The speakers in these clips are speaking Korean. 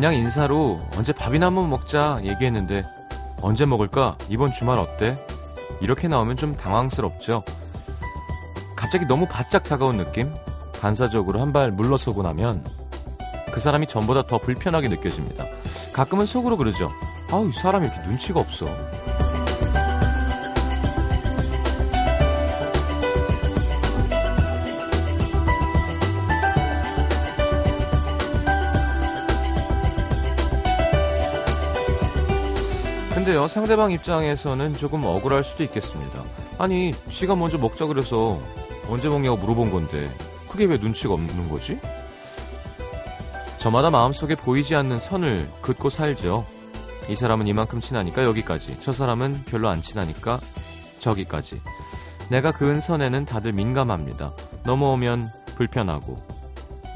그냥 인사로 언제 밥이나 한번 먹자 얘기했는데 언제 먹을까? 이번 주말 어때? 이렇게 나오면 좀 당황스럽죠. 갑자기 너무 바짝 다가온 느낌? 반사적으로 한 발 물러서고 나면 그 사람이 전보다 더 불편하게 느껴집니다. 가끔은 속으로 그러죠. 아우, 이 사람이 이렇게 눈치가 없어. 근데요, 상대방 입장에서는 조금 억울할 수도 있겠습니다. 아니, 지가 먼저 먹자 그래서 언제 먹냐고 물어본 건데, 그게 왜 눈치가 없는 거지? 저마다 마음속에 보이지 않는 선을 긋고 살죠. 이 사람은 이만큼 친하니까 여기까지, 저 사람은 별로 안 친하니까 저기까지. 내가 그은 선에는 다들 민감합니다. 넘어오면 불편하고,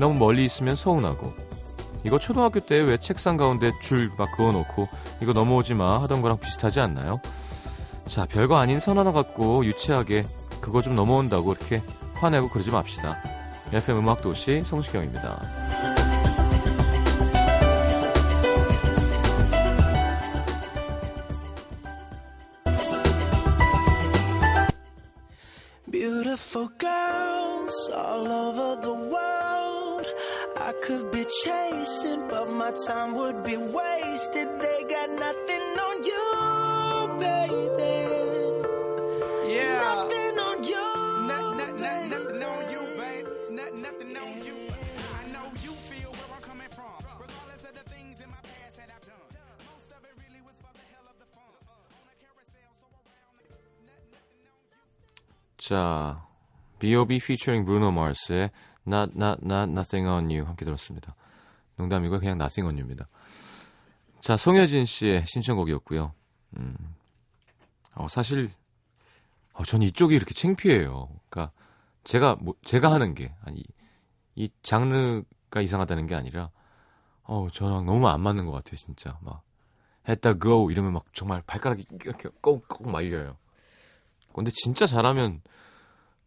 너무 멀리 있으면 서운하고. 이거 초등학교 때 왜 책상 가운데 줄 막 그어놓고 이거 넘어오지 마 하던 거랑 비슷하지 않나요? 자, 별거 아닌 선 하나 갖고 유치하게 그거 좀 넘어온다고 이렇게 화내고 그러지 맙시다. FM 음악도시 성시경입니다. 자, B.O.B. featuring Bruno Mars의 Not, Not, Not, Nothing on You 함께 들었습니다. 농담이고 그냥 Nothing on You입니다. 자, 송여진 씨의 신청곡이었고요. 음, 어, 사실 어, 전 이쪽이 이렇게 창피해요. 그러니까 제가 뭐, 제가 하는 게 아니 이 장르가 이상하다는 게 아니라 어, 저랑 너무 안 맞는 것 같아요, 진짜. 막 했다 go 이러면 막 정말 발가락이 이렇게 꼭꼭 말려요. 근데 진짜 잘하면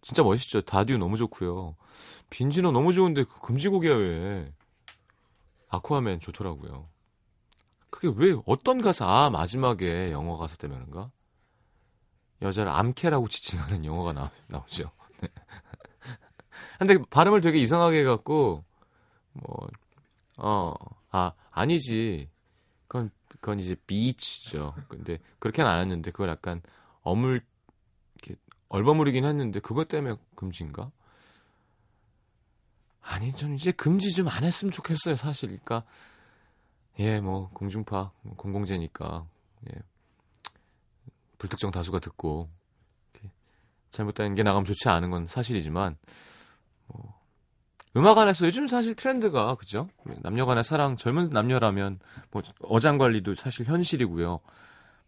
진짜 멋있죠. 다듀 너무 좋고요. 빈지노 너무 좋은데 그 금지곡이야 왜? 아쿠아맨 좋더라고요. 그게 왜 어떤 가사? 아 마지막에 영어 가사 때문인가? 여자를 암캐라고 지칭하는 영어가 나, 나오죠. 네. 근데 발음을 되게 이상하게 해갖고 뭐 어 아 아니지. 그건 그건 이제 비치죠. 근데 그렇게는 안 했는데 그걸 약간 어물 얼버무리긴 했는데 그것 때문에 금지인가? 아니 좀 이제 금지 좀 안 했으면 좋겠어요 사실. 그러니까 예 뭐 공중파 공공재니까 예. 불특정 다수가 듣고 잘못된 게 나가면 좋지 않은 건 사실이지만 뭐 음악 안에서 요즘 사실 트렌드가 그죠? 남녀간의 사랑 젊은 남녀라면 뭐 어장 관리도 사실 현실이고요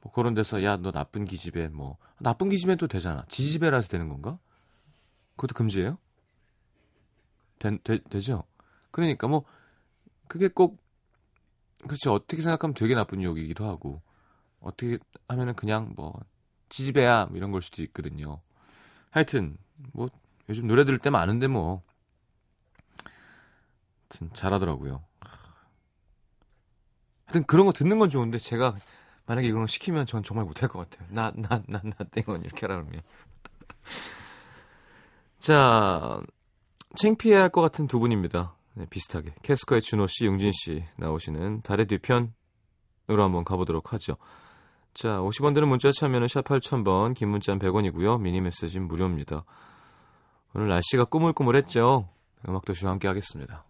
뭐 그런 데서 야 너 나쁜 기집애 뭐 나쁜 기집애도 되잖아 지지배라서 되는 건가 그것도 금지예요 되, 되, 되죠? 그러니까 뭐 그게 꼭 그렇죠. 어떻게 생각하면 되게 나쁜 욕이기도 하고 어떻게 하면은 그냥 뭐 지지배야 뭐 이런 걸 수도 있거든요. 하여튼 뭐 요즘 노래 들을 때 많은데 뭐 하여튼 잘하더라고요. 하여튼 그런 거 듣는 건 좋은데 제가 만약에 이런 거 시키면 전 정말 못할 것 같아요. 나 나 나 나 땡원 이렇게 하라 그러면. 자 창피해할 것 같은 두 분입니다. 네, 비슷하게 캐스커의 준호 씨, 용진 씨 나오시는 달의 뒤편으로 한번 가보도록 하죠. 자, 50원 드는 문자 참여는 샵 8000번, 긴 문자는 100원이고요. 미니 메시지는 무료입니다. 오늘 날씨가 꾸물꾸물했죠. 음악도시와 함께 하겠습니다.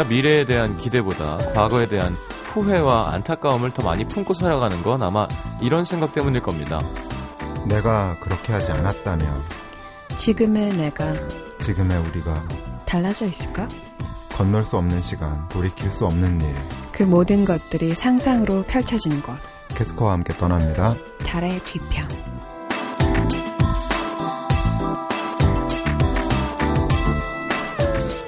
우리가 미래에 대한 기대보다 과거에 대한 후회와 안타까움을 더 많이 품고 살아가는 건 아마 이런 생각 때문일 겁니다. 내가 그렇게 하지 않았다면 지금의 내가 지금의 우리가 달라져 있을까? 건널 수 없는 시간, 돌이킬 수 없는 일. 그 모든 것들이 상상으로 펼쳐지는 곳. 캐스커와 함께 떠납니다. 달의 뒤편.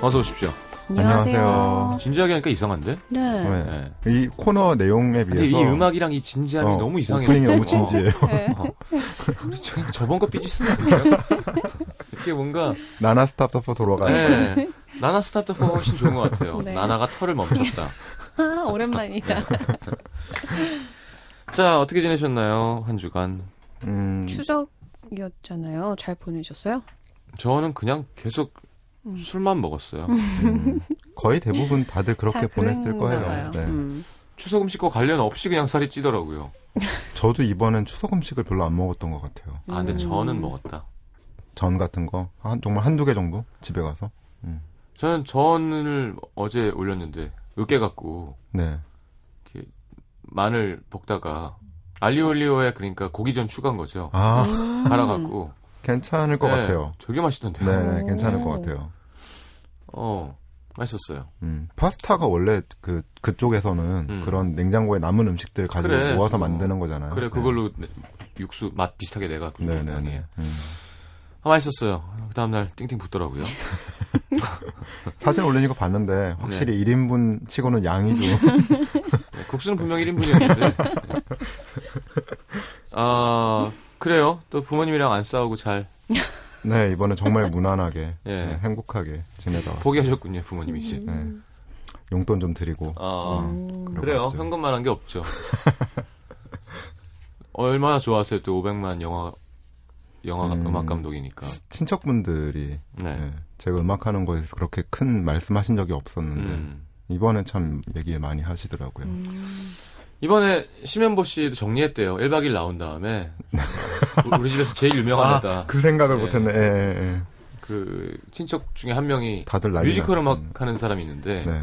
어서 오십시오. 안녕하세요. 진지하게 하니까 이상한데? 네. 네. 네. 이 코너 내용에 비해서 이 음악이랑 이 진지함이 어, 너무 이상해. 오프닝이 너무 진지해요. 어. 우리 저, 저번 거 BG 쓰는 아니에요? 이렇게 뭔가 나나 stop the fur 돌아가는 네. 나나 stop the fur가 훨씬 좋은 것 같아요. 네. 나나가 털을 멈췄다. 아, 오랜만이다. 자 어떻게 지내셨나요 한 주간? 음, 추석이었잖아요. 잘 보내셨어요? 저는 그냥 계속 음. 술만 먹었어요. 음, 거의 대부분 다들 그렇게 다 보냈을 거예요. 네. 음. 추석 음식과 관련 없이 그냥 살이 찌더라고요. 저도 이번엔 추석 음식을 별로 안 먹었던 것 같아요. 아 근데 음. 저는 먹었다. 전 같은 거 한, 정말 한두 개 정도 집에 가서. 저는 전을 어제 올렸는데 으깨 갖고 네. 마늘 볶다가 알리올리오에 그러니까 고기전 추가한 거죠. 아 갈아갖고 괜찮을 것 네, 같아요. 되게 맛있던데요. 네네 괜찮을 것 오. 같아요. 어 맛있었어요. 음, 파스타가 원래 그 그쪽에서는 음. 그런 냉장고에 남은 음식들 가지고 그래. 모아서 어. 만드는 거잖아요. 그래 네. 그걸로 내- 육수 맛 비슷하게 내갖고 좀 네네네. 강해요. 음. 아, 맛있었어요. 그 다음날 띵띵 붙더라고요. 사진 올린 거 봤는데 확실히 1인분 치고는 양이 좀 네, 국수는 분명 1인분이었는데. 아, 그래요. 또 부모님이랑 안 싸우고 잘 네, 이번에 정말 무난하게 예. 네, 행복하게 지내다 왔어요. 포기하셨군요, 부모님이 이제. 네. 용돈 좀 드리고 아, 음. 그래요. 맞죠. 현금만 한 게 없죠. 얼마나 좋아하세요, 또 500만 영화, 영화 음. 음. 악 감독이니까. 친척분들이 네. 네, 제가 음악하는 거에 대해서 그렇게 큰 말씀하신 적이 없었는데 음. 이번에 참 얘기 많이 하시더라고요. 이번에 심현보 씨도 정리했대요. 1박 2일 나온 다음에. 우- 우리 집에서 제일 유명한 데다. 그 생각을 네. 못했네. 예, 예, 예. 그 친척 중에 한 명이 다들 뮤지컬 났- 음악 하는 사람이 있는데 네.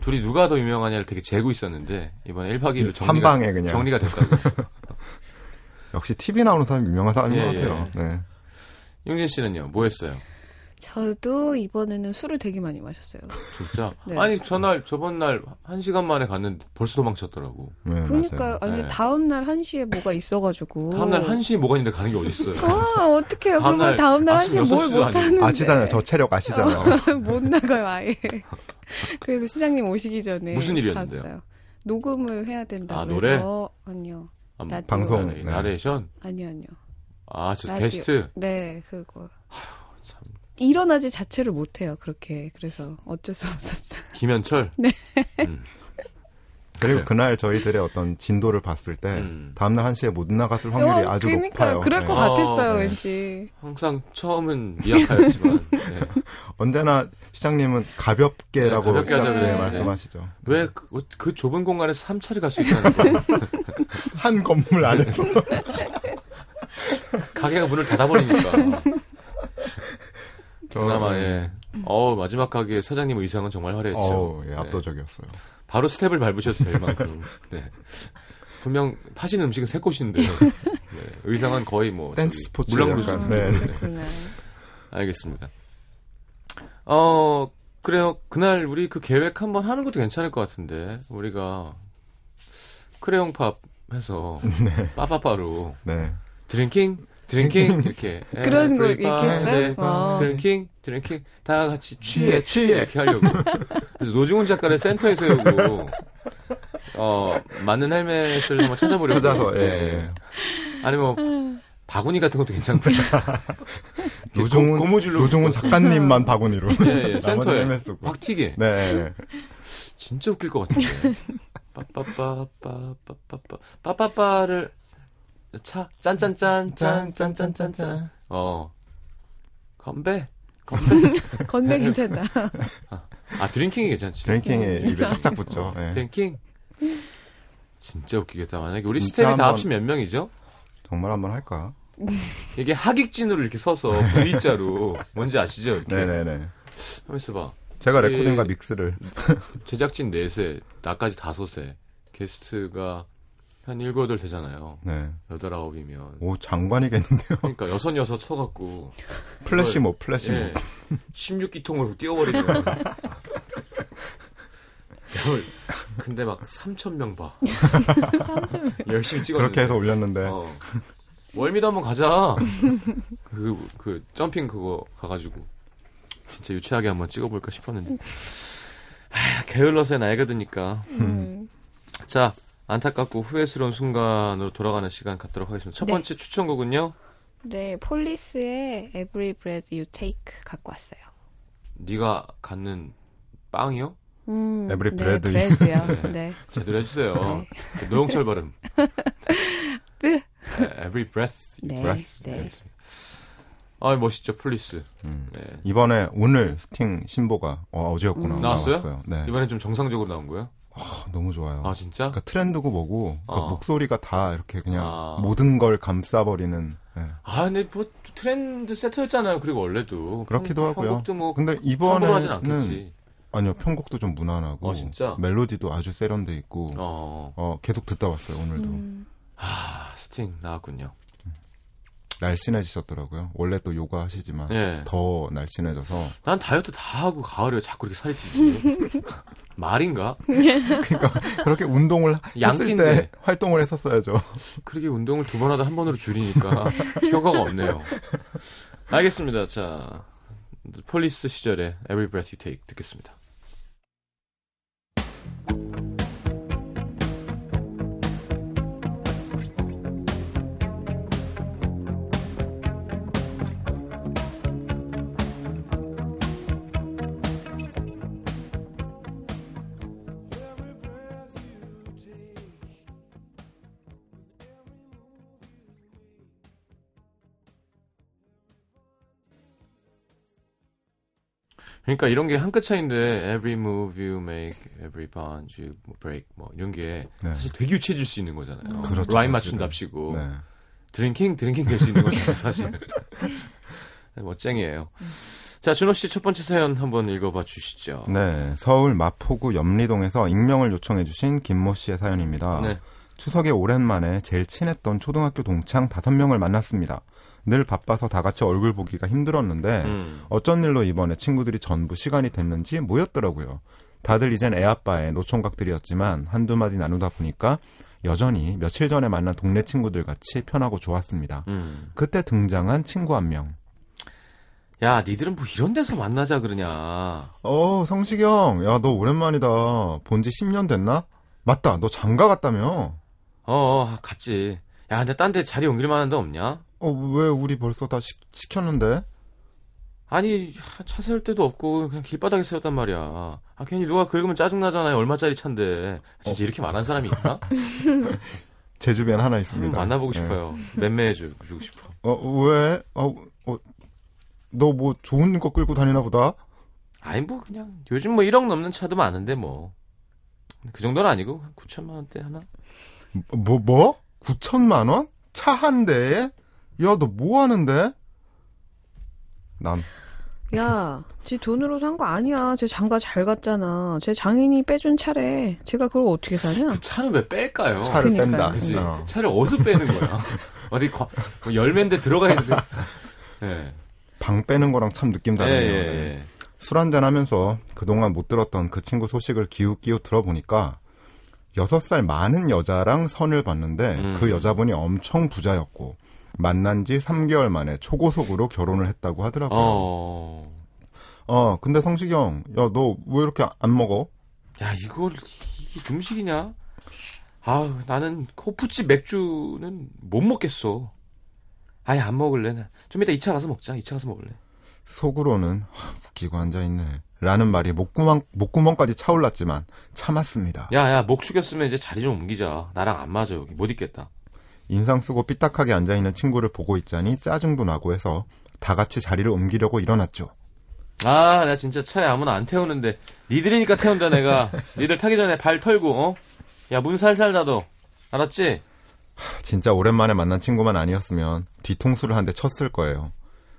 둘이 누가 더 유명하냐를 되게 재고 있었는데 이번에 1박 2일로 한 정리가, 방에 그냥 정리가 됐다고. 역시 TV 나오는 사람이 유명한 사람인 예, 것 예. 같아요. 네. 용진 씨는요? 뭐 했어요? 저도 이번에는 술을 되게 많이 마셨어요. 진짜? 네. 아니 저날 저번 날 한 시간 만에 갔는데 벌써 도망쳤더라고. 네, 그러니까 맞아요. 아니 네. 다음날 1시에 뭐가 있어가지고 다음날 1시에 뭐가 있는데 가는 게 어딨어요. 아 어떡해요 다음날 그러면 다음날 아침 1시에 뭘 6시도 못하는데 아시잖아요. 저 체력 아시잖아요. 못 나가요 아예 그래서 시장님 오시기 전에 무슨 일이었는데요? 갔어요. 녹음을 해야 된다 아, 그래서 아니요 아, 라디오. 방송. 나레- 네. 나레이션? 아니요 아니요 아, 저 라디오. 게스트? 네 그거 참. 일어나지 자체를 못해요 그렇게 그래서 어쩔 수 없었어요 김현철? 네. 음. 그리고. 그날 저희들의 어떤 진도를 봤을 때 음. 다음날 1시에 못 나갔을 확률이 어, 아주 그러니까요. 높아요. 그럴 네. 것 아, 같았어요 네. 왠지 항상 처음은 미약하였지만 네. 언제나 시장님은 가볍게라고 네, 가볍게 네. 말씀하시죠. 왜그 그 좁은 공간에서 3차를 갈 수 있다는 거예요? 한 건물 안에서 가게가 문을 닫아버리니까. 저- 그나마 예. 어 마지막 가게 사장님 의상은 정말 화려했죠. 어우, 예, 네. 압도적이었어요. 바로 스텝을 밟으셔도 될 만큼. 네. 분명 파시는 음식은 새 곳인데 네. 의상은 거의 뭐 댄스 스포츠 물랑루즈 네. 네. 알겠습니다. 어 그래요. 그날 우리 그 계획 한번 하는 것도 괜찮을 것 같은데 우리가 크레용 팝 해서 빠빠빠로 네. drinking drinking 이렇게 그런 거 everybody, 얘기했어요? 어. drinking drinking 다 같이 취해 예, 취해 취해. 이렇게 하려고 그래서 노중훈 작가를 센터에 세우고 어 맞는 헬멧을 한번 찾아보려고 찾아서 예, 예. 예. 아니 뭐 바구니 같은 것도 괜찮고요 노중훈 고, 무줄로 노중훈 작가님만 바구니로 예, 예, 센터에 헬멧 쓰고. 확 튀게 네. 네. 진짜 웃길 것 같은데 빠빠빠빠빠빠빠 빠빠빠를 차 짠짠짠 짠짠짠짠짠 어 건배 건배 건배 괜찮다 아 drinking이 괜찮지 drinking에 입에 짝짝 붙죠. 예. drinking 진짜 웃기겠다 만약에 우리 스텝이 다 한번- 합치면 몇 명이죠? 정말 한번 할까? 이게 학익진으로 이렇게 서서 V자로 뭔지 아시죠? 이렇게 네네네. 한번 있어봐 제가 예. 레코딩과 믹스를 제작진 넷에 나까지 다섯에 게스트가 한 일곱 여덟 되잖아요 네. 여덟 아홉이면 오 장관이겠는데요. 그러니까 여섯 여섯 서갖고 플래시 몹 플래시 몹. 예, 16기통으로 띄워버리는 그걸 근데 막 3천 명 봐. 열심히 찍었는데. 그렇게 해서 올렸는데 어. 월미도 한번 가자. 그, 그, 점핑 그거 가가지고. 진짜 유치하게 한번 찍어볼까 싶었는데. 아, 게을러서의 나이가 드니까. 음. 자, 안타깝고 후회스러운 순간으로 돌아가는 시간 갖도록 하겠습니다. 첫 네. 번째 추천곡은요. 네, 폴리스의 Every Breath You Take 갖고 왔어요. 네가 갖는 빵이요? 음, Every 네, Breath You- bread요. 네. 제대로 해주세요. 네. 그 노영철 발음. 네. 에, Every breath. you 네, take. breath. 네. 알겠습니다. 아 멋있죠, 폴리스. 음. 네. 이번에 오늘 스팅 신보가 어, 어제였구나 음. 나왔어요? 나왔어요. 네. 이번엔 좀 정상적으로 나온 거예요? 아, 너무 좋아요. 아 진짜? 그러니까 트렌드고 뭐고 그러니까 어. 목소리가 다 이렇게 그냥 아. 모든 걸 감싸버리는. 네. 아 근데 뭐 트렌드 세터였잖아요. 그리고 원래도 그렇기도 편- 하고요. 편곡도 뭐 근데 이번에는 않겠지. 아니요 편곡도 좀 무난하고 어, 진짜? 멜로디도 아주 세련돼 있고 어, 어, 계속 듣다 왔어요 오늘도 음, 아 스팅 나왔군요. 날씬해지셨더라고요. 원래 또 요가 하시지만 예. 더 날씬해져서 난 다이어트 다 하고 가을에 왜 자꾸 이렇게 살이 찌지? 말인가? 그렇게 운동을 했을. 때 활동을 했었어야죠. 그렇게 운동을 두 번 하다 한 번으로 줄이니까 효과가 없네요. 알겠습니다. 자, 폴리스 시절에 Every Breath You Take 듣겠습니다. 그러니까 이런 게 한 끗 차인데 every move you make, every bond you break 뭐 이런 게 네. 사실 되게 유치해질 수 있는 거잖아요. 그렇죠, 라인. 맞춘답시고 네. drinking drinking 될 수 있는 거잖아요, 사실. 네, 멋쟁이에요. 자, 준호 씨 첫 번째 사연 한번 읽어봐 주시죠. 네, 서울 마포구 염리동에서 익명을 요청해주신 김모 씨의 사연입니다. 네. 추석에 오랜만에 제일 친했던 초등학교 동창 다섯 명을 만났습니다. 늘 바빠서 다 같이 얼굴 보기가 힘들었는데 음. 어쩐 일로 이번에 친구들이 전부 시간이 됐는지 모였더라고요. 다들 이젠 애아빠의 노총각들이었지만 한두 마디 나누다 보니까 여전히 며칠 전에 만난 동네 친구들 같이 편하고 좋았습니다. 음. 그때 등장한 친구 한 명. 야, 니들은 뭐 이런 데서 만나자 그러냐. 어, 성시경. 야, 너 오랜만이다. 본 지 10년 됐나? 맞다. 너 장가 갔다며? 어, 어, 갔지. 야, 근데 딴 데 자리 옮길 만한 데 없냐? 어, 왜 우리 벌써 다 시, 시켰는데? 아니, 차 세울 데도 없고 그냥 길바닥에 세웠단 말이야. 아, 괜히 누가 긁으면 짜증나잖아요. 얼마짜리 차인데. 진짜 이렇게 말한 사람이 있나? 제 주변 하나 음, 있습니다. 만나보고 예. 싶어요. 맴매해주고 싶어. 어, 왜? 어, 어, 너 뭐 좋은 거 끌고 다니나 보다? 아니, 뭐, 그냥, 요즘 뭐 1억 넘는 차도 많은데, 뭐. 그 정도는 아니고, 한 9천만 원대 하나? 뭐, 뭐? 9천만 원? 차 한 대에? 야, 너 뭐 하는데? 남. 야, 지 돈으로 산 거 아니야. 제 장가 잘 갔잖아. 제 장인이 빼준 차래. 제가 그걸 어떻게 사냐? 그 차는 왜 뺄까요? 차를 그러니까요. 뺀다. 그지 어. 차를 어디서 빼는 거야? 어디 과, 뭐 열매인데 들어가 있는. 예. 방 빼는 거랑 참 느낌 예, 다르네요. 예, 네. 예. 술 한잔 하면서 그동안 못 들었던 그 친구 소식을 기웃기웃 들어보니까 여섯 살 많은 여자랑 선을 봤는데 음. 그 여자분이 엄청 부자였고 만난 지 3개월 만에 초고속으로 결혼을 했다고 하더라고요. 어, 어. 근데 성시경, 야, 너 왜 이렇게 안 먹어? 야, 이걸, 이게 음식이냐? 아우, 나는 코프집 맥주는 못 먹겠어. 아예 안 먹을래. 나. 좀 이따 2차 가서 먹자. 2차 가서 먹을래. 속으로는 하, 웃기고 앉아있네. 라는 말이 목구멍, 목구멍까지 차올랐지만 참았습니다. 야, 야, 목 축였으면 이제 자리 좀 옮기자. 나랑 안 맞아, 여기. 못 있겠다. 인상 쓰고 삐딱하게 앉아있는 친구를 보고 있자니 짜증도 나고 해서 다 같이 자리를 옮기려고 일어났죠. 아, 나 진짜 차에 아무나 안 태우는데. 니들이니까 태운다, 내가. 니들 타기 전에 발 털고, 어? 야, 문 살살 닫어. 알았지? 진짜 오랜만에 만난 친구만 아니었으면 뒤통수를 한 대 쳤을 거예요.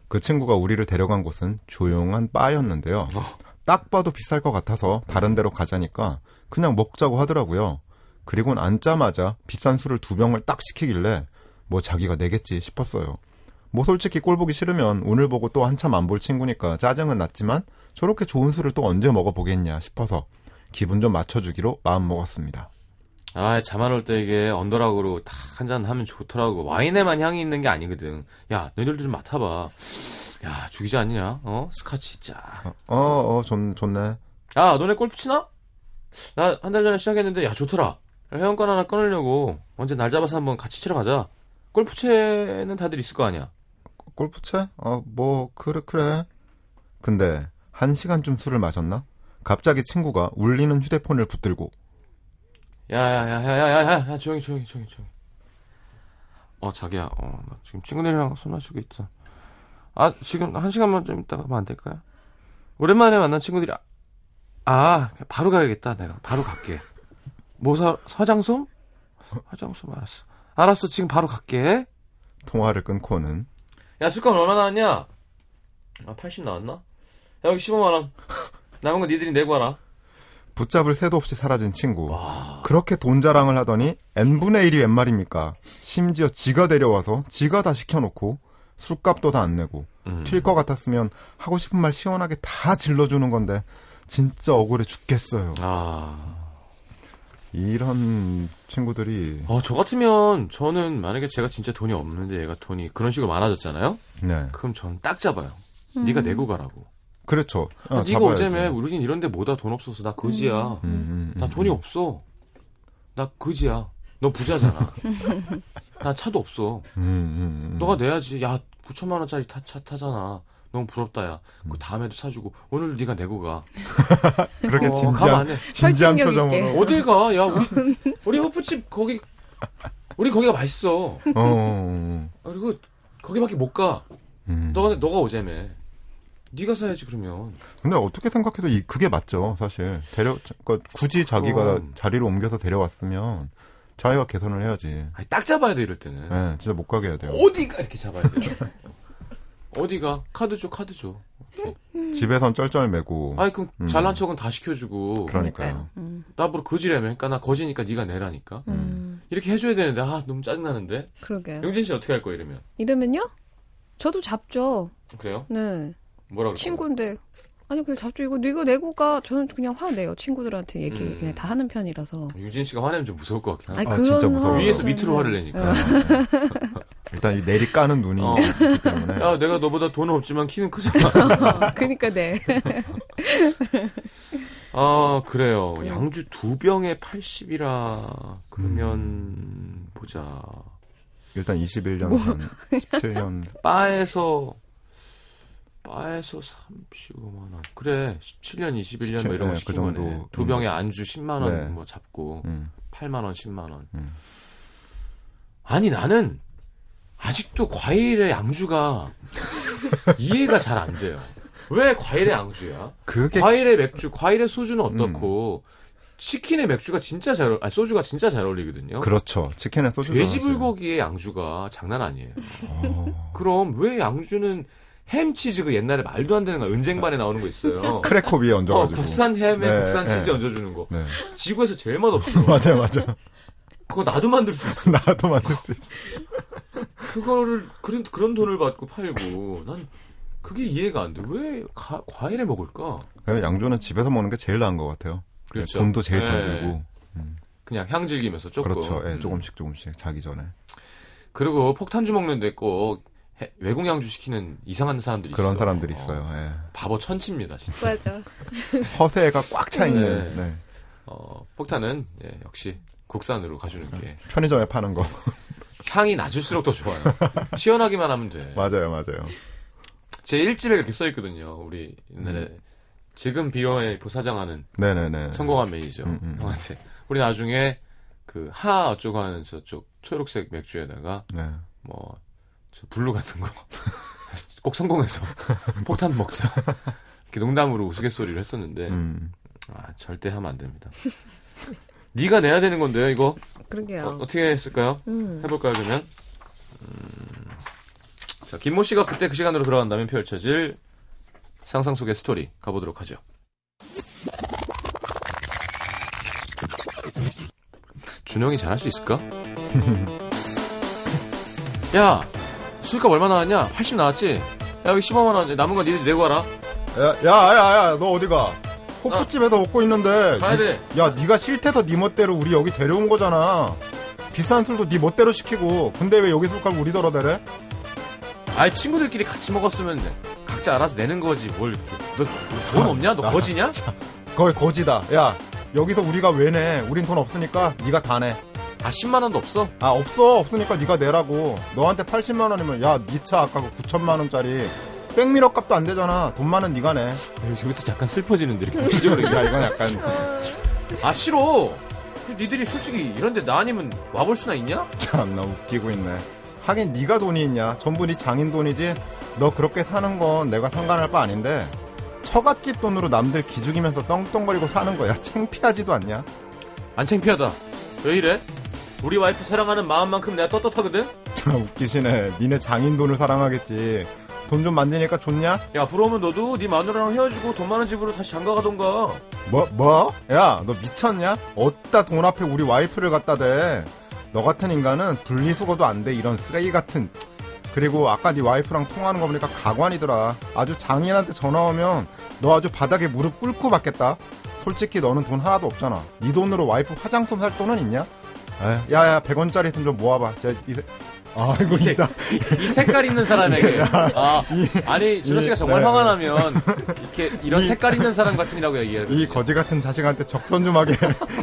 그 친구가 우리를 데려간 곳은 조용한 바였는데요. 어. 딱 봐도 비쌀 것 같아서 다른 데로 가자니까 그냥 먹자고 하더라고요. 그리곤 앉자마자 비싼 술을 두 병을 딱 시키길래 뭐 자기가 내겠지 싶었어요. 뭐 솔직히 꼴 보기 싫으면 오늘 보고 또 한참 안 볼 친구니까 짜증은 났지만 저렇게 좋은 술을 또 언제 먹어보겠냐 싶어서 기분 좀 맞춰주기로 마음 먹었습니다. 아, 잠안 올 때 이게 언더락으로 딱 한 잔 하면 좋더라고. 와인에만 향이 있는 게 아니거든. 야, 너희들도 좀 맡아봐. 야, 죽이지 않냐? 어? 스카치 짜. 어, 어, 좋, 좋네. 야, 너네 골프 치나? 나 한 달 전에 시작했는데, 야, 좋더라. 회원권 하나 끊으려고 언제 날 잡아서 한번 같이 치러 가자. 골프채는 다들 있을 거 아니야. 골프채? 어, 뭐 그래 그래. 근데 한 시간쯤 술을 마셨나? 갑자기 친구가 울리는 휴대폰을 붙들고 야야야야야야야 조용히 조용히 조용히 조용히 어 자기야 어 나 지금 친구들이랑 술 마시고 있어 아 지금 한 시간만 좀 있다가 하면 안 될까요? 오랜만에 만난 친구들이 아, 아 바로 가야겠다 내가 바로 갈게 뭐 사, 화장솜? 화장솜 알았어. 알았어, 지금 바로 갈게. 통화를 끊고는, 야, 술값 얼마 나왔냐? 아, 80 나왔나? 야, 여기 15만 원. 남은 거 니들이 내고 와라. 붙잡을 새도 없이 사라진 친구. 그렇게 돈 자랑을 하더니 n분의 1이 웬 말입니까? 심지어 지가 데려와서 지가 다 시켜놓고 술값도 다 안 내고 음. 튈것 같았으면 하고 싶은 말 시원하게 다 질러주는 건데 진짜 억울해 죽겠어요. 아. 이런 친구들이 어, 저 같으면 저는 만약에 제가 진짜 돈이 없는데 얘가 돈이 그런 식으로 많아졌잖아요? 네 그럼 저는 딱 잡아요. 네가 내고 가라고. 그렇죠. 아, 어, 네가 잡아야지. 어제매 우린 이런데 뭐다 돈 없어서 나 거지야. 음, 음, 음, 나 돈이 없어. 나 거지야. 너 부자잖아. 나 차도 없어. 음, 음, 음. 너가 내야지. 야 9천만 원짜리 타, 차 타잖아. 너무 부럽다 야. 그 다음에도 사주고 오늘 네가 내고 가. 그렇게 어, 진지한. 진지한. 표정으로 어딜 가? 야 우리 우리 호프집 거기 우리 거기가 맛있어. 어, 어, 어. 아, 그리고 거기밖에 못 가. 음. 너가 너가 오자며. 네가 사야지 그러면. 근데 어떻게 생각해도 이 그게 맞죠, 사실. 데려 그러니까 굳이 자기가 그럼. 자리를 옮겨서 데려왔으면 자기가 개선을 해야지. 아니, 딱 잡아야 돼 이럴 때는. 네, 진짜 못 가게 해야 돼요. 어디가 이렇게 잡아야 돼. 어디가 카드 줘 카드 줘. 오케이. 집에선 쩔쩔매고. 아니 그럼 음. 잘난 척은 다 시켜주고. 그러니까요. 음. 나보러 거지라며. 그러니까 나 거지니까 네가 내라니까. 음. 이렇게 해줘야 되는데 아 너무 짜증 나는데. 그러게요. 영진 씨 어떻게 할 거예요 이러면? 이러면요? 저도 잡죠. 그래요? 네. 뭐라 그럴 친구인데 아니 그냥 잡죠. 이거 이거 내고 가. 저는 그냥 화내요. 친구들한테 얘기 음. 그냥 다 하는 편이라서. 유진 씨가 화내면 좀 무서울 것 같긴 하다. 아, 진짜 그거는 무서워요. 위에서 네, 밑으로 네. 화를 내니까. 일단 이 내리 까는 눈이 어. 있기 때문에. 야 내가 너보다 돈은 없지만 키는 크잖아. 그니까 네. 아 그래요. 양주 두 병에 80이라 그러면 음. 보자. 일단 21년 뭐. 전 17년 바에서 바에서 35만 원. 그래. 17년, 21년 뭐 이런 거 네, 시킨 그 정도. 두 음. 병에 안주 10만 원 네. 뭐 잡고 음. 8만 원, 10만 원. 음. 아니 나는 아직도 과일의 양주가 이해가 잘 안 돼요. 왜 과일의 양주야? 그게 과일의 맥주, 과일의 소주는 어떻고 치킨의 맥주가 진짜 잘, 아니 소주가 진짜 잘 어울리거든요. 그렇죠. 치킨에 소주 돼지 불고기의 양주가 장난 아니에요. 어. 그럼 왜 양주는 햄치즈 그 옛날에 말도 안 되는 거 은쟁반에 나오는 거 있어요. 크래커 위에 어, 얹어가지고. 국산 햄에 네, 국산 치즈 네. 얹어주는 거. 네. 지구에서 제일 맛없어. 맞아요, 맞아요. 그거 나도 만들 수 있어. 나도 만들 수 있어. 그거를 그런 그런 돈을 받고 팔고 난 그게 이해가 안 돼. 왜 가- 과일에 먹을까? 양주는 집에서 먹는 게 제일 나은 것 같아요. 그렇죠. 돈도 제일 덜 네. 들고. 그냥 향 즐기면서 조금. 그렇죠. 예, 음. 조금씩 조금씩 자기 전에. 그리고 폭탄주 먹는데 꼭 해- 외국 양주 시키는 이상한 사람들이 그런 있어. 사람들이 어, 있어요. 예. 바보 천치입니다, 진짜. 맞아. 허세가 꽉 차 있는. 네. 네. 어, 폭탄은 예, 역시 국산으로 가주는 게 편의점에 파는 거. 향이 낮을수록 더 좋아요. 시원하기만 하면 돼. 맞아요, 맞아요. 제 1집에 그렇게 써 있거든요. 우리 옛날에 음. 지금 비어의 부사장하는 네네네. 성공한 매니저 음, 음. 형한테 우리 나중에 그 하 어쩌고 하는 저쪽 초록색 맥주에다가 네. 뭐저 블루 같은 거 꼭 성공해서 폭탄 먹자 이렇게 농담으로 우스갯소리를 했었는데 음. 아 절대 하면 안 됩니다. 네가 내야 되는 건데요 이거 그러게요. 어, 떻게 했을까요? 음. 해볼까요 그러면? 음, 자 김모 씨가 그때 그 시간으로 돌아간다면 펼쳐질 상상 속의 스토리 가보도록 하죠. 준영이 잘할 수 있을까? 야 술값 얼마 나왔냐? 80 나왔지? 야 여기 15만 원 남은 거 니들 내고 와라. 야, 야, 야, 야, 너 어디가? 호프집에서 먹고 있는데. 가야 돼. 야, 네가 싫대서 네 멋대로 우리 여기 데려온 거잖아. 비싼 술도 네 멋대로 시키고. 근데 왜 여기 술값 우리 덜어대래? 아이 친구들끼리 같이 먹었으면 각자 알아서 내는 거지 뭘? 너돈 없냐? 너 거지냐? 거의 거지다. 야, 여기서 우리가 왜 내? 우린 돈 없으니까 네가 다 내. 아 10만 원도 없어? 아, 없어. 없으니까 네가 내라고. 너한테 80만 원이면 야, 네 차 아까 그 9천만 원짜리 백미러 값도 안 되잖아. 돈 많은 네가 내. 여기부터 잠깐 슬퍼지는데 이렇게 구체적으로 야, 이건 약간 아 싫어 니들이 솔직히 이런데 나 아니면 와볼 수나 있냐? 참나 웃기고 있네. 하긴 네가 돈이 있냐? 전부 네 장인 돈이지. 너 그렇게 사는 건 내가 상관할 바 아닌데 처갓집 돈으로 남들 기죽이면서 떵떵거리고 사는 거야. 창피하지도 않냐? 안 창피하다 왜 이래? 우리 와이프 사랑하는 마음만큼 내가 떳떳하거든? 참 웃기시네. 니네 장인 돈을 사랑하겠지. 돈 좀 만지니까 좋냐? 야 부러우면 너도 네 마누라랑 헤어지고 돈 많은 집으로 다시 장가 가던가 뭐, 뭐? 야, 너 미쳤냐? 어디다 돈 앞에 우리 와이프를 갖다 대. 너 같은 인간은 분리수거도 안 돼. 이런 쓰레기 같은. 그리고 아까 네 와이프랑 통화하는 거 보니까 가관이더라. 아주 장인한테 전화 오면 너 아주 바닥에 무릎 꿇고 받겠다. 솔직히 너는 돈 하나도 없잖아. 네 돈으로 와이프 화장품 살 돈은 있냐? 야야 100원짜리 있으면 좀 모아봐. 저, 이, 새- 아 이거 진짜 이 색깔 있는 사람에게 아, 아니 준호 씨가 이- 정말 네, 화가 네. 나면 이렇게 이런 이- 색깔 있는 사람 같으니라고 얘기해요 이 거지 같은 자식한테 적선 좀 하게.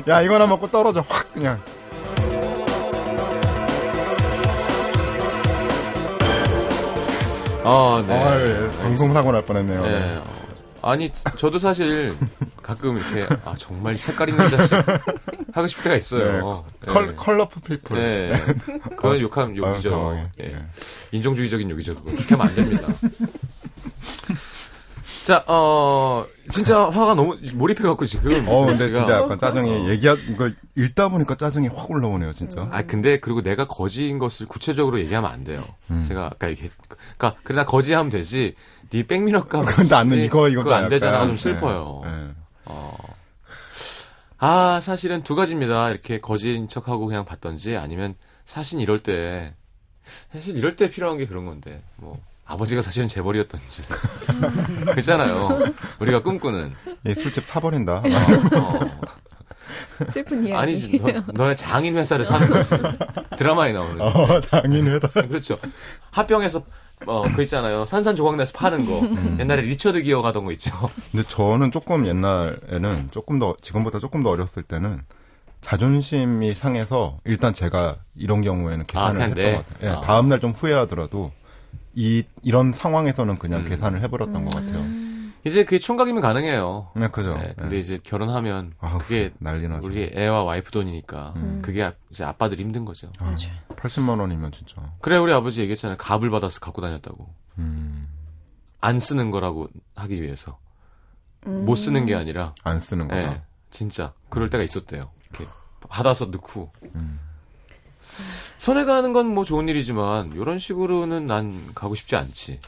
야 이거나 먹고 떨어져 확 그냥. 아, 네. 아, 예, 방송 사고 날 뻔했네요. 네. 어, 아니, 저도 사실 가끔 이렇게, 아, 정말 색깔 있는 자식 하고 싶을 때가 있어요. 네, col, colorful people. 네. 그건 욕하면 아유, 욕이죠. 당황해. 예. 예. 인종주의적인 욕이죠. 그거. 그렇게 하면 안 됩니다. 자, 어, 진짜 화가 너무 몰입해갖고 지금. 어, 근데. 진짜 약간 짜증이 얘기하 이거 읽다 보니까 짜증이 확 올라오네요, 진짜. 아, 근데, 그리고 내가 거지인 것을 구체적으로 얘기하면 안 돼요. 음. 제가 아까 얘기, 그니까, 그래, 나 거지하면 되지, 네 백미러값. 근데 안 돼, 이거 이거 그거 안 되잖아. 좀 네, 슬퍼요. 네. 아, 사실은 두 가지입니다. 이렇게 거지인 척하고 그냥 봤던지, 아니면, 사실 이럴 때, 사실 이럴 때 필요한 게 그런 건데, 뭐, 아버지가 사실은 재벌이었던지. 그렇잖아요. 우리가 꿈꾸는. 이 술집 사버린다. 어, 슬픈 이야기. 아니지. 너, 너네 장인 회사를 사는 거지. 드라마에 나오는. 어, 장인 회사. 그렇죠. 합병해서, 어, 그 있잖아요. 산산조각내서 파는 거. 옛날에 리처드 기어 가던 거 있죠. 근데 저는 조금 옛날에는 조금 더 지금보다 조금 더 어렸을 때는 자존심이 상해서 일단 제가 이런 경우에는 계산을 그냥 했던 내? 것 같아요. 예, 아. 다음 날 좀 후회하더라도 이 이런 상황에서는 그냥 음. 계산을 해버렸던 것 같아요. 이제 그게 총각이면 가능해요. 네, 그죠. 네, 근데 예. 이제 결혼하면 아우, 그게 난리 나죠. 우리 애와 와이프 돈이니까 음. 그게 아- 이제 아빠들이 힘든 거죠. 아, 80만 원이면 진짜. 그래 우리 아버지 얘기했잖아요. 갑을 받아서 갖고 다녔다고. 음, 안 쓰는 거라고 하기 위해서 음. 못 쓰는 게 아니라 안 쓰는 거야. 예, 진짜 그럴 때가 있었대요. 이렇게 받아서 넣고 음. 손해 가는 건 뭐 좋은 일이지만 이런 식으로는 난 가고 싶지 않지.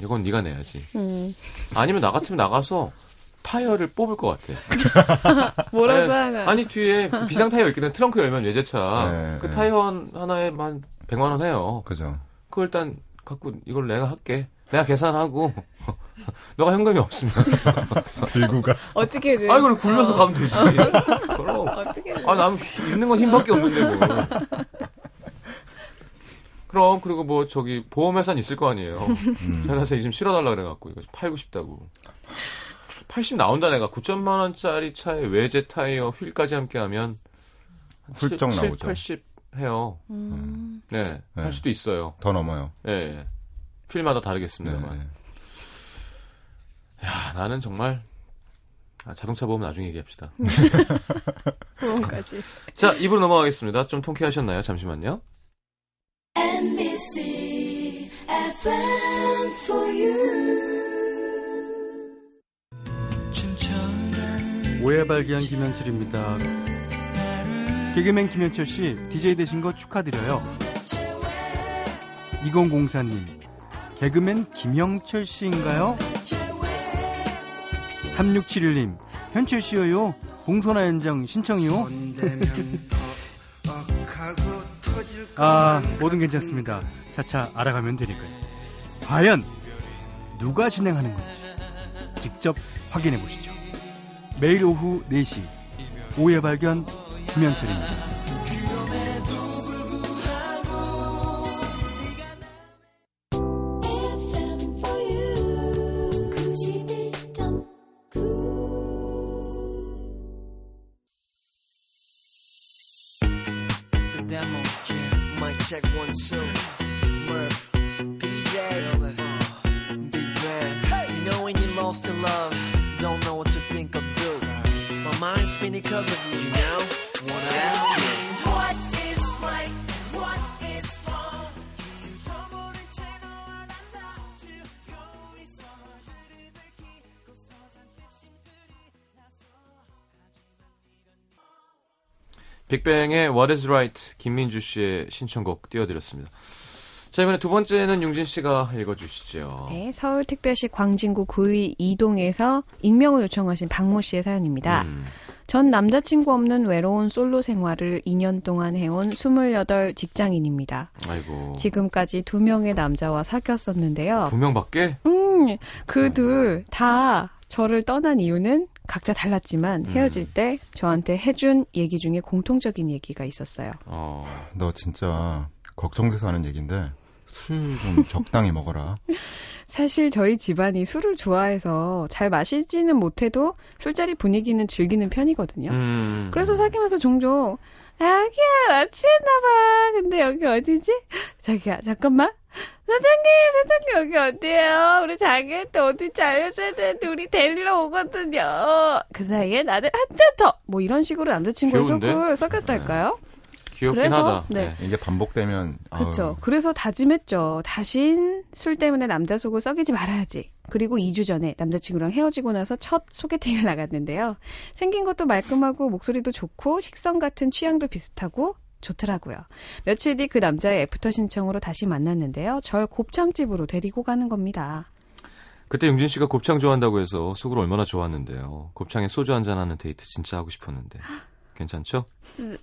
이건 네가 내야지. 음. 아니면 나 같으면 나가서 타이어를 뽑을 것 같아. 뭐라도 아니, 하나. 아니 뒤에 그 비상 타이어 있거든. 트렁크 열면 외제차. 네, 그 네. 타이어 한- 하나에 한 100만 원 해요. 그죠. 그거 일단 갖고 이걸 내가 할게. 내가 계산하고 너가 현금이 없으면 들고 가. 어떻게든. 아 이걸 굴려서 가면 되지. 그럼 어떻게든. 아, 남 있는 건 힘밖에 없는데 뭐. 그럼 그리고 뭐 저기 보험회사는 있을 거 아니에요. 음. 현아서 이좀 실어달라 그래갖고 이거 좀 팔고 싶다고. 80 나온다 내가 9천만 원짜리 차에 외제 타이어 휠까지 함께하면 한 훌쩍 7, 나오죠. 80 해요. 음. 네, 네. 할 수도 있어요. 더 넘어요. 예, 예. 휠마다 네, 다르겠습니다만. 네. 야, 나는 정말 아, 자동차 보험 나중에 얘기합시다. 보험까지. 자, 입으로 넘어가겠습니다. 좀 통쾌하셨나요? 잠시만요. NBC FM for you. 오해 발견 김현철입니다. 개그맨 김현철 씨, DJ 되신 거 축하드려요. 2004님, 개그맨 김영철 씨인가요? 3671님, 현철 씨요. 봉선화 현장 신청이요. 아, 뭐든 괜찮습니다. 차차 알아가면 되니까요. 과연 누가 진행하는 건지 직접 확인해 보시죠. 매일 오후 4시 오후에 발견 김현철입니다. demo. Check one two. Murph, PJ, uh, Big Red. You know when you're lost in love, don't know what to think or do. My mind's spinning because of you, you know. Wanna ask you. 빅뱅의 What is Right 김민주 씨의 신청곡 띄워드렸습니다. 자 이번에 두 번째는 용진 씨가 읽어주시죠. 네, 서울특별시 광진구 구의 이동에서 익명을 요청하신 박모 씨의 사연입니다. 음, 전 남자친구 없는 외로운 솔로 생활을 2년 동안 해온 28 직장인입니다. 아이고 지금까지 두 명의 남자와 사귀었었는데요. 두 명밖에? 음, 그둘다 저를 떠난 이유는 각자 달랐지만 음. 헤어질 때 저한테 해준 얘기 중에 공통적인 얘기가 있었어요. 어, 너 진짜 걱정돼서 하는 얘긴데 술 좀 적당히 먹어라. 사실 저희 집안이 술을 좋아해서 잘 마시지는 못해도 술자리 분위기는 즐기는 편이거든요. 음, 그래서 사귀면서 종종 자기야 나 취했나봐. 근데 여기 어디지? 자기야 잠깐만. 사장님 사장님 여기 어디예요? 우리 자기한테 어딘지 알려줘야 되는데 우리 데리러 오거든요. 그 사이에 나는 한 잔 더. 뭐 이런 식으로 남자친구의? 속을 썩였달까요? 귀엽긴 그래서, 하다. 네. 이게 반복되면 그렇죠. 그래서 다짐했죠. 다신 술 때문에 남자 속을 썩이지 말아야지. 그리고 2주 전에 남자친구랑 헤어지고 나서 첫 소개팅을 나갔는데요. 생긴 것도 말끔하고 목소리도 좋고 식성 같은 취향도 비슷하고 좋더라고요. 며칠 뒤 그 남자의 애프터 신청으로 다시 만났는데요. 절 곱창집으로 데리고 가는 겁니다. 그때 용진 씨가 곱창 좋아한다고 해서 속을 얼마나 좋았는데요. 곱창에 소주 한잔 하는 데이트 진짜 하고 싶었는데. 괜찮죠?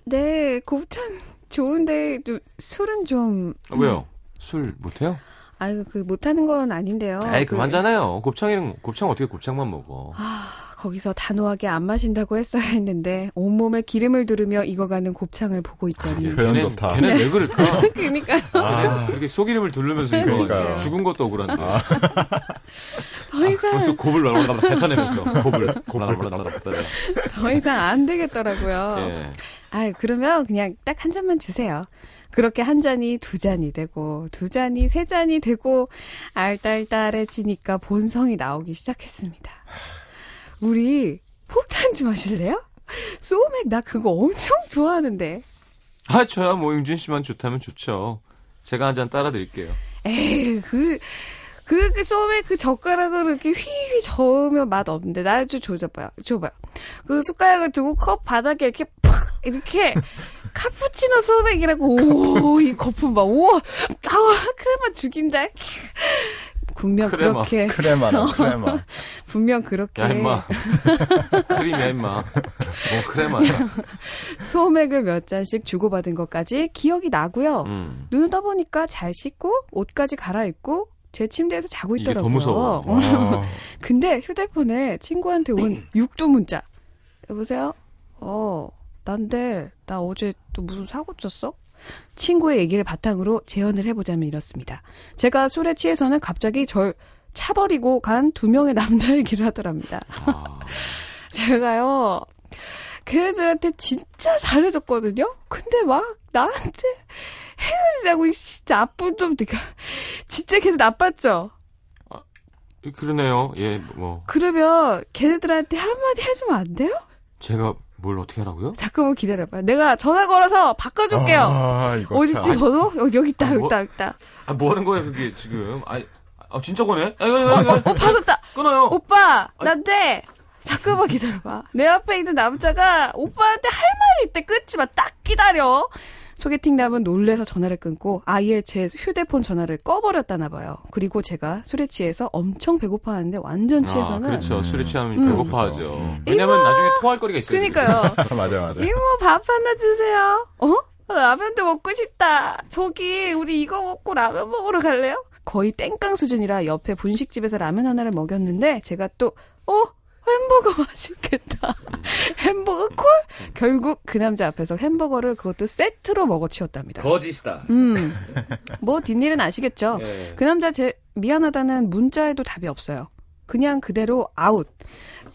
네, 곱창 좋은데 좀 술은 좀 아, 왜요? 술 못해요? 아유 그 못하는 건 아닌데요. 에이 그- 그만잖아요. 곱창이랑 곱창 어떻게 곱창만 먹어? 거기서 단호하게 안 마신다고 했어야 했는데 온몸에 기름을 두르며 익어가는 곱창을 보고 있자니 표현 걔는- 좋다. 걔는 왜 그럴까? 그러니까 아, 그렇게 속이름을 두르면서. 이거 죽은 것도 억울한데. 더 이상 벌써 곱을 날라라 뱉어내면서 곱을 곱을 더 이상 안 되겠더라고요. 예. 아 그러면 그냥 딱 한 잔만 주세요. 그렇게 한 잔이 두 잔이 되고 두 잔이 세 잔이 되고 알딸딸해지니까 본성이 나오기 시작했습니다. 우리 폭탄 좀 하실래요? 소맥 나 그거 엄청 좋아하는데. 아 저야 뭐 용진 씨만 좋다면 좋죠. 제가 한 잔 따라 드릴게요. 에이 그. 그, 그, 소맥 그 젓가락으로 이렇게 휘휘 저으면 맛 없는데. 나 좀 줘봐요. 줘봐요. 그 숟가락을 두고 컵 바닥에 이렇게 팍! 이렇게 카푸치노 소맥이라고. 오, 이 거품 봐. 오, 아우, 크레마 죽인다. 분명 크레마. 그렇게, 크레마나 크레마. 분명 그렇게 야 임마. 크림이야 임마. 뭐 크레마야. 소맥을 몇 잔씩 주고받은 것까지 기억이 나고요. 음. 눈을 떠보니까 잘 씻고 옷까지 갈아입고 제 침대에서 자고 있더라고요. 더 무서워. 아, 근데 휴대폰에 친구한테 온 육두 문자. 여보세요? 어, 난데 나 어제 또 무슨 사고 쳤어? 친구의 얘기를 바탕으로 재현을 해보자면 이렇습니다. 제가 술에 취해서는 갑자기 절 차버리고 간 두 명의 남자 얘기를 하더랍니다. 아, 제가요, 걔네들한테 진짜 잘해줬거든요? 근데 막 나한테 헤어지자고, 이 씨, 나쁜 놈, 니가. 진짜 걔네 나빴죠? 그러네요. 예, 뭐 그러면 걔네들한테 한마디 해주면 안 돼요? 제가 뭘 어떻게 하라고요? 잠깐만 기다려봐. 내가 전화 걸어서 바꿔줄게요. 아, 이거 어딨지 참. 번호? 여기, 여기 있다, 아, 여기 뭐- 있다, 여기 있다. 아, 뭐 하는 거야 그게 지금? 아, 아 진짜 거네? 아, 이거, 이거, 이거. 어, 받았다! 끊어요. 오빠! 난데! 잠깐만 기다려봐. 내 앞에 있는 남자가 오빠한테 할 말이 있대. 끊지 마. 딱 기다려. 소개팅 남은 놀래서 전화를 끊고 아예 제 휴대폰 전화를 꺼버렸다나 봐요. 그리고 제가 술에 취해서 엄청 배고파하는데 완전 아, 취해서는 그렇죠. 술에 취하면 음. 배고파하죠. 음. 왜냐면 나중에 토할 거리가 있어요. 그니까요. 맞아 맞아. 이모 밥 하나 주세요. 어? 라면도 먹고 싶다. 저기 우리 이거 먹고 라면 먹으러 갈래요? 거의 땡깡 수준이라 옆에 분식집에서 라면 하나를 먹였는데 제가 또 어? 햄버거 맛있겠다. 햄버거 콜? 결국 그 남자 앞에서 햄버거를 그것도 세트로 먹어 치웠답니다. 거지스타. 음. 뭐 뒷일은 아시겠죠? 예. 그 남자 제 미안하다는 문자에도 답이 없어요. 그냥 그대로 아웃.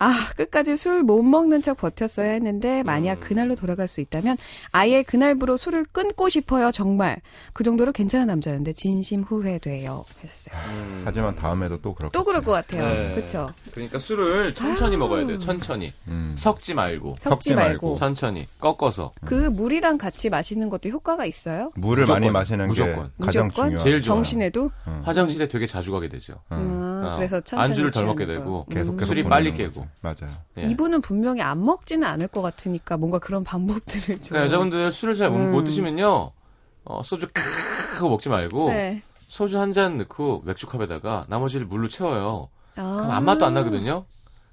아, 끝까지 술 못 먹는 척 버텼어야 했는데, 만약 음. 그날로 돌아갈 수 있다면, 아예 그날부로 술을 끊고 싶어요, 정말. 그 정도로 괜찮은 남자였는데, 진심 후회돼요. 하셨어요. 음. 하지만 다음에도 또 그렇게. 또 그럴 것 같아요. 네. 그쵸? 그러니까 술을 천천히 아유. 먹어야 돼요. 천천히. 음. 섞지 말고. 섞지 말고. 천천히. 꺾어서. 그 물이랑 같이 마시는 것도 효과가 있어요? 물을 무조건, 많이 마시는 무조건. 게 가장 무조건? 중요해요. 제일 좋아요. 정신에도? 화장실에 되게 자주 가게 되죠. 음, 어. 그래서 천천히. 안주를 덜 먹게 거. 되고 계속 계속 술이 빨리. 깨고. 맞아요. 예. 이분은 분명히 안 먹지는 않을 것 같으니까 뭔가 그런 방법들을 좀. 그러니까 여자분들 술을 잘못 음. 드시면요. 어, 소주 칵 하고 먹지 말고 네. 소주 한 잔 넣고 맥주 컵에다가 나머지를 물로 채워요. 아. 그럼 아무 맛도 안 나거든요.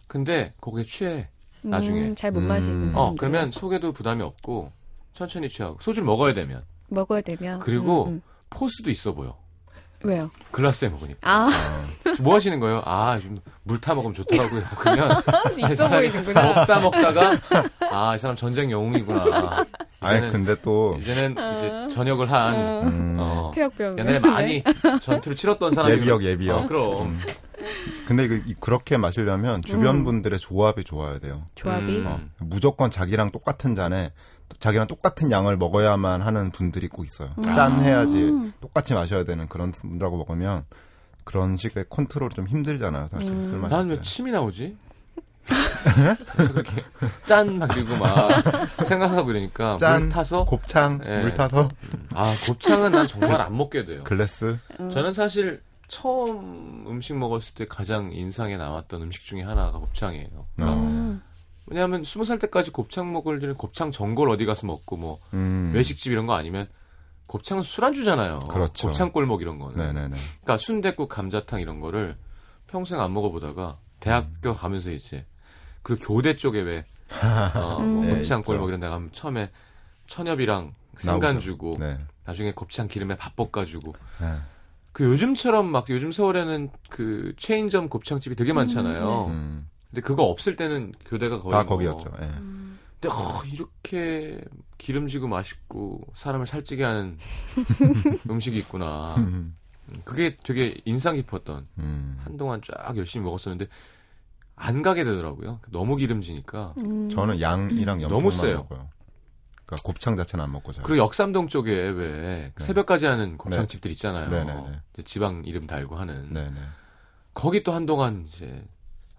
근데 거기에 취해. 나중에. 음, 잘못 음. 마시는 어, 사람들. 그러면 속에도 부담이 없고 천천히 취하고 소주를 먹어야 되면 먹어야 되면. 그리고 음, 음. 포스도 있어 보여. 왜요? 글라스에 먹으니까. 아, 뭐 하시는 거예요? 아, 좀 물 타 먹으면 좋더라고요. 그러면 있어 보이는구나. 먹다 먹다가 아, 이 사람 전쟁 영웅이구나. 아니 이제는 근데 또 이제는 이제 전역을 한 음, 어, 퇴역병. 옛날에 많이 전투를 치렀던 사람이 예비역 예비역. 어, 그럼. 음. 근데 그, 이- 그렇게 마시려면 주변 음. 분들의 조합이 좋아야 돼요. 조합이. 음. 어, 무조건 자기랑 똑같은 잔에 또 자기랑 똑같은 양을 먹어야만 하는 분들이 꼭 있어요. 음. 짠 해야지 음. 똑같이 마셔야 되는 그런 분들하고 먹으면 그런 식의 컨트롤이 좀 힘들잖아요. 사실 음. 술 마실 난 때. 왜 침이 나오지? 그렇게 짠막 이러고 막 생각하고 이러니까 짠. 물 타서 곱창 예. 물 타서 아 곱창은 난 정말 안 먹게 돼요. 글래스 저는 사실 처음 음식 먹었을 때 가장 인상에 남았던 음식 중에 하나가 곱창이에요. 그러니까 음. 왜냐하면 스무 살 때까지 곱창 먹을 일은 곱창 전골 어디 가서 먹고 뭐 음. 외식집 이런 거 아니면 곱창은 술안주잖아요. 그렇죠. 곱창 꼴목 이런 거는. 네네네. 그러니까 순대국, 감자탕 이런 거를 평생 안 먹어보다가 대학교 가면서 이제 그리고 교대 쪽에 왜 어, 뭐 음. 곱창 있죠. 이런 데 가면 처음에 천엽이랑 생간. 주고 네. 나중에 곱창 기름에 밥 볶아주고 네. 그 요즘처럼 막 요즘 서울에는 그 체인점 곱창집이 되게 많잖아요. 음. 근데 그거 없을 때는 교대가 거의 다 뭐 거기였죠. 예. 근데 어, 이렇게 기름지고 맛있고 사람을 살찌게 하는 음식이 있구나. 음. 그게 되게 인상 깊었던 음. 한동안 쫙 열심히 먹었었는데 안 가게 되더라고요. 너무 기름지니까. 음. 저는 양이랑 너무 염통만 세요. 먹어요. 그러니까 곱창 자체는 안 먹고 자요. 그리고 역삼동 쪽에 왜 네. 새벽까지 하는 곱창집들 있잖아요. 네네네. 이제 지방 이름 달고 하는. 네네. 거기 또 한동안 이제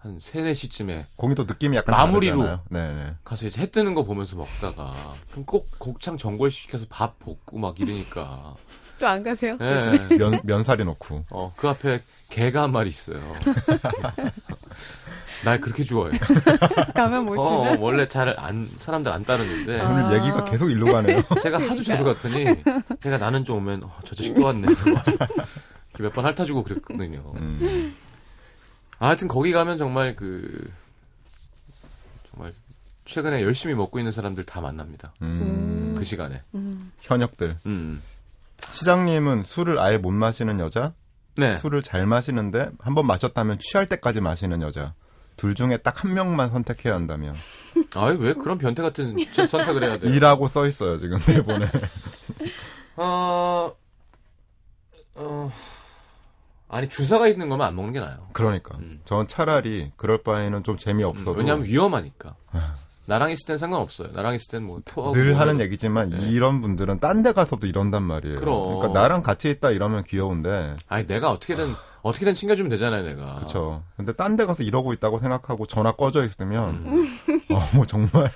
한 3, 4시쯤에 거기도 느낌이 약간 마무리로. 다르잖아요. 네네. 가서 이제 해 뜨는 거 보면서 먹다가 그럼 꼭 곱창 전골 시켜서 밥 볶고 막 이러니까 또 안 가세요? 예. 요즘에? 면 면사리 넣고. 어, 그 앞에 개가 한 마리 있어요. 날 그렇게 좋아해. 가면 뭐 어, 지나? 어, 원래 잘 안, 사람들 안 따르는데, 아. 오늘 얘기가 계속 일로 가네요. 제가 하도 자주 갔더니, 걔가 나는 좀 오면, 어, 저 자식 또 왔네. 이러고 와서 몇 번 핥아주고 그랬거든요. 음. 아, 하여튼 거기 가면 정말 그, 정말, 최근에 열심히 먹고 있는 사람들 다 만납니다. 음. 그 시간에. 음. 현역들. 음. 시장님은 술을 아예 못 마시는 여자, 네. 술을 잘 마시는데 한 번 마셨다면 취할 때까지 마시는 여자. 둘 중에 딱 한 명만 선택해야 한다면 아이, 왜 그런 변태 같은 선택을 해야 돼? 이라고 써 있어요 지금 대본에. 어, 어, 아니, 주사가 있는 거면 안 먹는 게 나아요. 그러니까 음. 전 차라리 그럴 바에는 좀 재미 없어도 왜냐면 위험하니까. 나랑 있을 땐 상관없어요. 나랑 있을 땐 뭐, 토하고. 늘뭐 하는. 얘기지만 네. 이런 분들은 딴 데 가서도 이런단 말이에요. 그럼. 그러니까 나랑 같이 있다 이러면 귀여운데 아니, 내가 어떻게든, 어떻게든 챙겨주면 되잖아요, 내가. 그쵸. 근데 딴 데 가서 이러고 있다고 생각하고 전화 꺼져 있으면 음, 어, 뭐 정말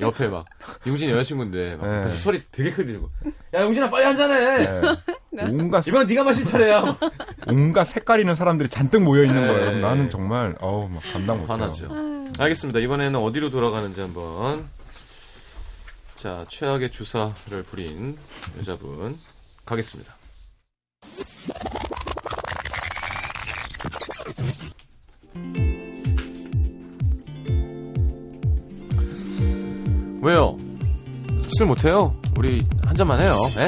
옆에 막, 용진 여자친구인데, 막 네. 옆에서 소리 되게 크게 들고. 야, 용진아, 빨리 한잔해! 네. 온갖 이번 네가 마실 차례야! 온갖 색깔 있는 사람들이 잔뜩 모여 있는 네. 거예요. 나는 정말 어우 막 감당 못해요. 화나죠. 알겠습니다. 이번에는 어디로 돌아가는지 한번. 자, 최악의 주사를 부린 여자분 가겠습니다. 왜요? 술 못해요? 우리 한 잔만 해요. 에?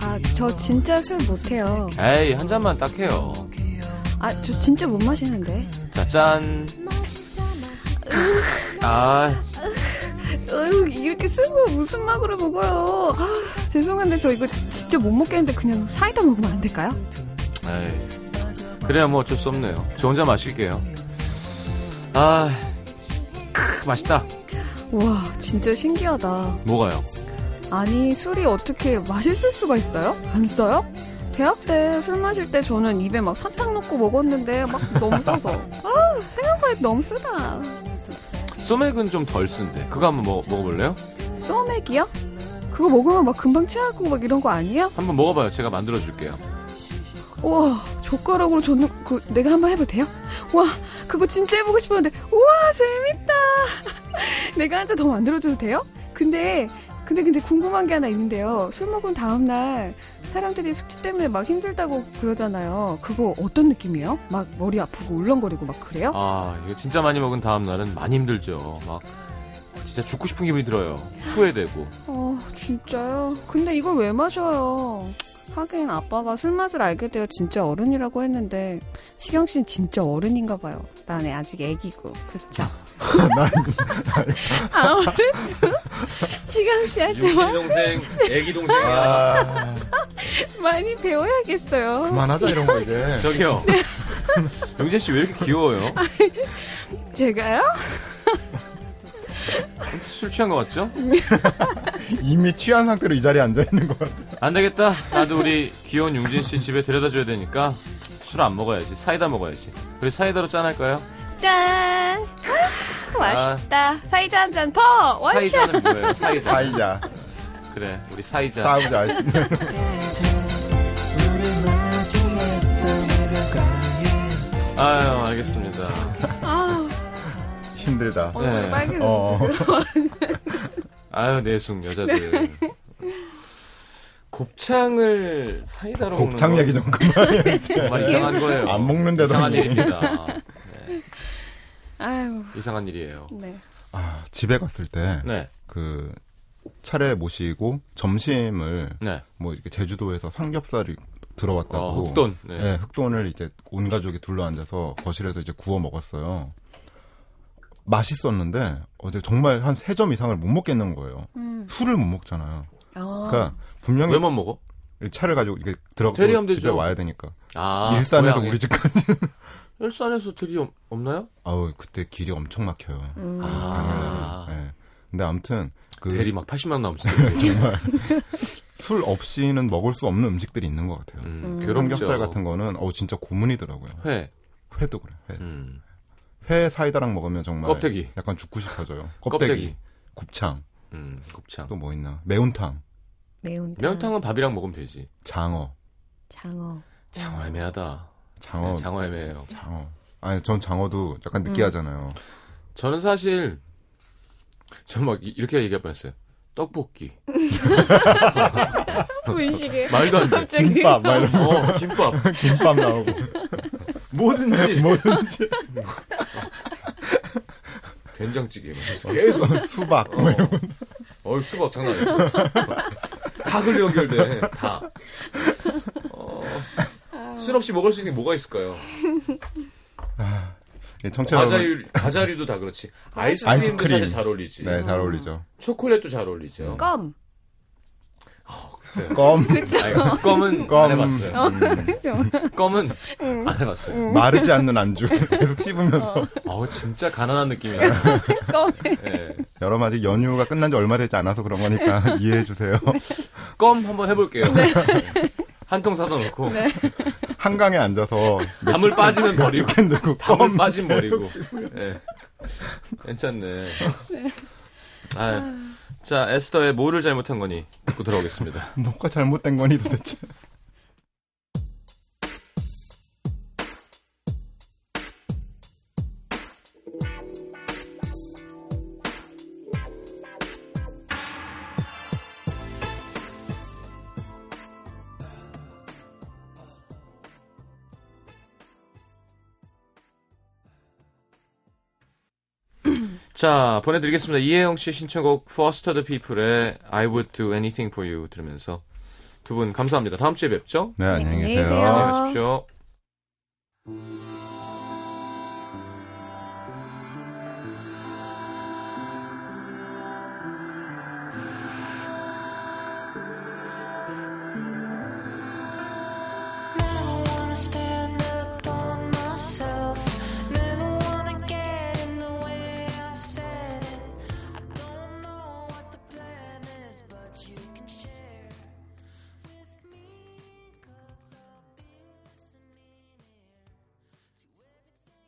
아, 저 진짜 술 못해요. 에이, 한 잔만 딱 해요. 아, 저 진짜 못 마시는데. 자, 짠. 아, 어휴, 이렇게 쓴 거 무슨 막으로 먹어요. 아, 죄송한데 저 이거 진짜 못 먹겠는데 그냥 사이다 먹으면 안 될까요? 에이. 그래야 뭐 어쩔 수 없네요. 저 혼자 마실게요. 아, 크, 맛있다. 와, 진짜 신기하다. 뭐가요? 아니, 술이 어떻게 맛있을 수가 있어요? 안 써요? 대학 때 술 마실 때 저는 입에 막 사탕 넣고 먹었는데 막 너무 써서. 아, 생각만 해도 너무 쓰다. 소맥은 좀 덜 쓴데. 그거 한번 먹, 먹어볼래요? 소맥이요? 그거 먹으면 막 금방 취하고 막 이런 거 아니에요? 한번 먹어봐요. 제가 만들어줄게요. 우와, 젓가락으로 저는 그 내가 한번 해도 돼요? 와, 그거 진짜 해보고 싶었는데, 우와, 재밌다. 내가 한 잔 더 만들어줘도 돼요? 근데, 근데, 근데 궁금한 게 하나 있는데요. 술 먹은 다음날 사람들이 숙취 때문에 막 힘들다고 그러잖아요. 그거 어떤 느낌이에요? 막 머리 아프고 울렁거리고 막 그래요? 아, 이거 진짜 많이 먹은 다음날은 많이 힘들죠. 막, 진짜 죽고 싶은 기분이 들어요. 후회되고. 어, 진짜요? 근데 이걸 왜 마셔요? 하긴 아빠가 술 맛을 알게 되어 진짜 어른이라고 했는데 시경 씨는 진짜 어른인가 봐요. 나는 아직 애기고 그쵸? 난 아 어른도 시경 씨한테 동생, 애기 동생이야. 많이 배워야겠어요. 그만하자 이런 거 이제. 저기요. 영진 씨왜 이렇게 귀여워요? 제가요? 술 취한 거 같죠? 이미 취한 상태로 이 자리에 앉아 있는 것 같아. 안 되겠다. 나도 우리 귀여운 용진 씨 집에 데려다 줘야 되니까 술 안 먹어야지. 사이다 먹어야지. 우리 사이다로 짠할까요? 짠. 아, 맛있다. 사이자 한 잔 더. 원샷. 사이자는 뭐예요? 사이자. 사이자, 그래, 우리 사이자. 싸우자. 아유, 알겠습니다. 아, 힘들다. 얼굴 네. 빨개졌어. 어. 아유, 내숭 여자들. 곱창을 사이다로 먹는 곱창 건 얘기 좀 그만해. 정말 이상한 거예요. 안 먹는데도 이상한. 일입니다. 아유, 이상한 일이에요. 네. 아, 집에 갔을 때, 네, 그, 차례 모시고 점심을 네. 뭐 이렇게 제주도에서 삼겹살이 들어왔다고. 어, 흑돈. 네. 네, 흑돈을 이제 온 가족이 둘러 앉아서 거실에서 이제 구워 먹었어요. 맛있었는데 어제 정말 한 세 점 이상을 못 먹겠는 거예요. 음. 술을 못 먹잖아요. 어. 그러니까 분명히 왜못 먹어? 차를 가지고 이게 들어가고 집에 되죠. 와야 되니까. 아, 일산에서 고향에. 우리 집까지. 일산에서 들이 없- 없나요? 아우 그때 길이 엄청 막혀요. 음. 아. 당일날은. 네. 근데 아무튼 그 대리 막 80만 넘지. 술 없이는 먹을 수 없는 음식들이 있는 것 같아요. 음, 음. 괴롭죠. 삼겹살 같은 거는 어 진짜 고문이더라고요. 회. 회도 그래. 회. 음. 회 사이다랑 먹으면 정말 껍데기. 약간 죽고 싶어져요. 껍데기, 껍데기. 곱창, 음, 곱창. 또 뭐 있나? 매운탕, 매운탕. 매운탕은 밥이랑 먹으면 되지. 장어, 장어. 장어 애매하다. 장어, 네, 장어 애매해요. 장어. 아니 전 장어도 약간 음. 느끼하잖아요. 저는 사실 전막 이렇게 얘기할 뻔했어요. 떡볶이. 분식에. 말도 안 돼. 갑자기. 김밥, 막 이런 거. 어, 김밥. 김밥 나오고 뭐든지. 뭐든지 된장찌개. 막 계속. 수박. 어. 어이, 수박 장난 아니야. 다 글로 연결돼. 다. 어, 술 없이 먹을 수 있는 게 뭐가 있을까요? 예, 청취자 여러분, 과자류, 과자류도 다 그렇지. 아이스크림도 아이스크림. 사실 잘 어울리지. 네, 잘 어울리죠. 초콜릿도 잘 어울리죠. 껌. 껌, 아니, 껌은 껌. 안 해봤어요. 어, 그죠? 껌은 안 해봤어요. 마르지 않는 안주 계속 씹으면서 어우, 진짜 가난한 느낌이에요. 껌. 예. 여러 가지 연휴가 끝난 지 얼마 되지 않아서 그런 거니까 이해해 주세요. 껌 한번 해볼게요. 한통 사다 놓고 한강에 앉아서 담을 빠지면 버리고 담을 껌 빠진 버리고. 예. 괜찮네. 아, 자 에스더의 뭐를 잘못한 거니 듣고 들어오겠습니다. 뭐가 잘못된 거니 도대체. 자 보내드리겠습니다. 이혜영 씨 신청곡 Foster the People의 I Would Do Anything for You 들으면서 두 분 감사합니다. 다음 주에 뵙죠. 네, 안녕히 안녕히 계세요. 계세요. 안녕히 가십시오.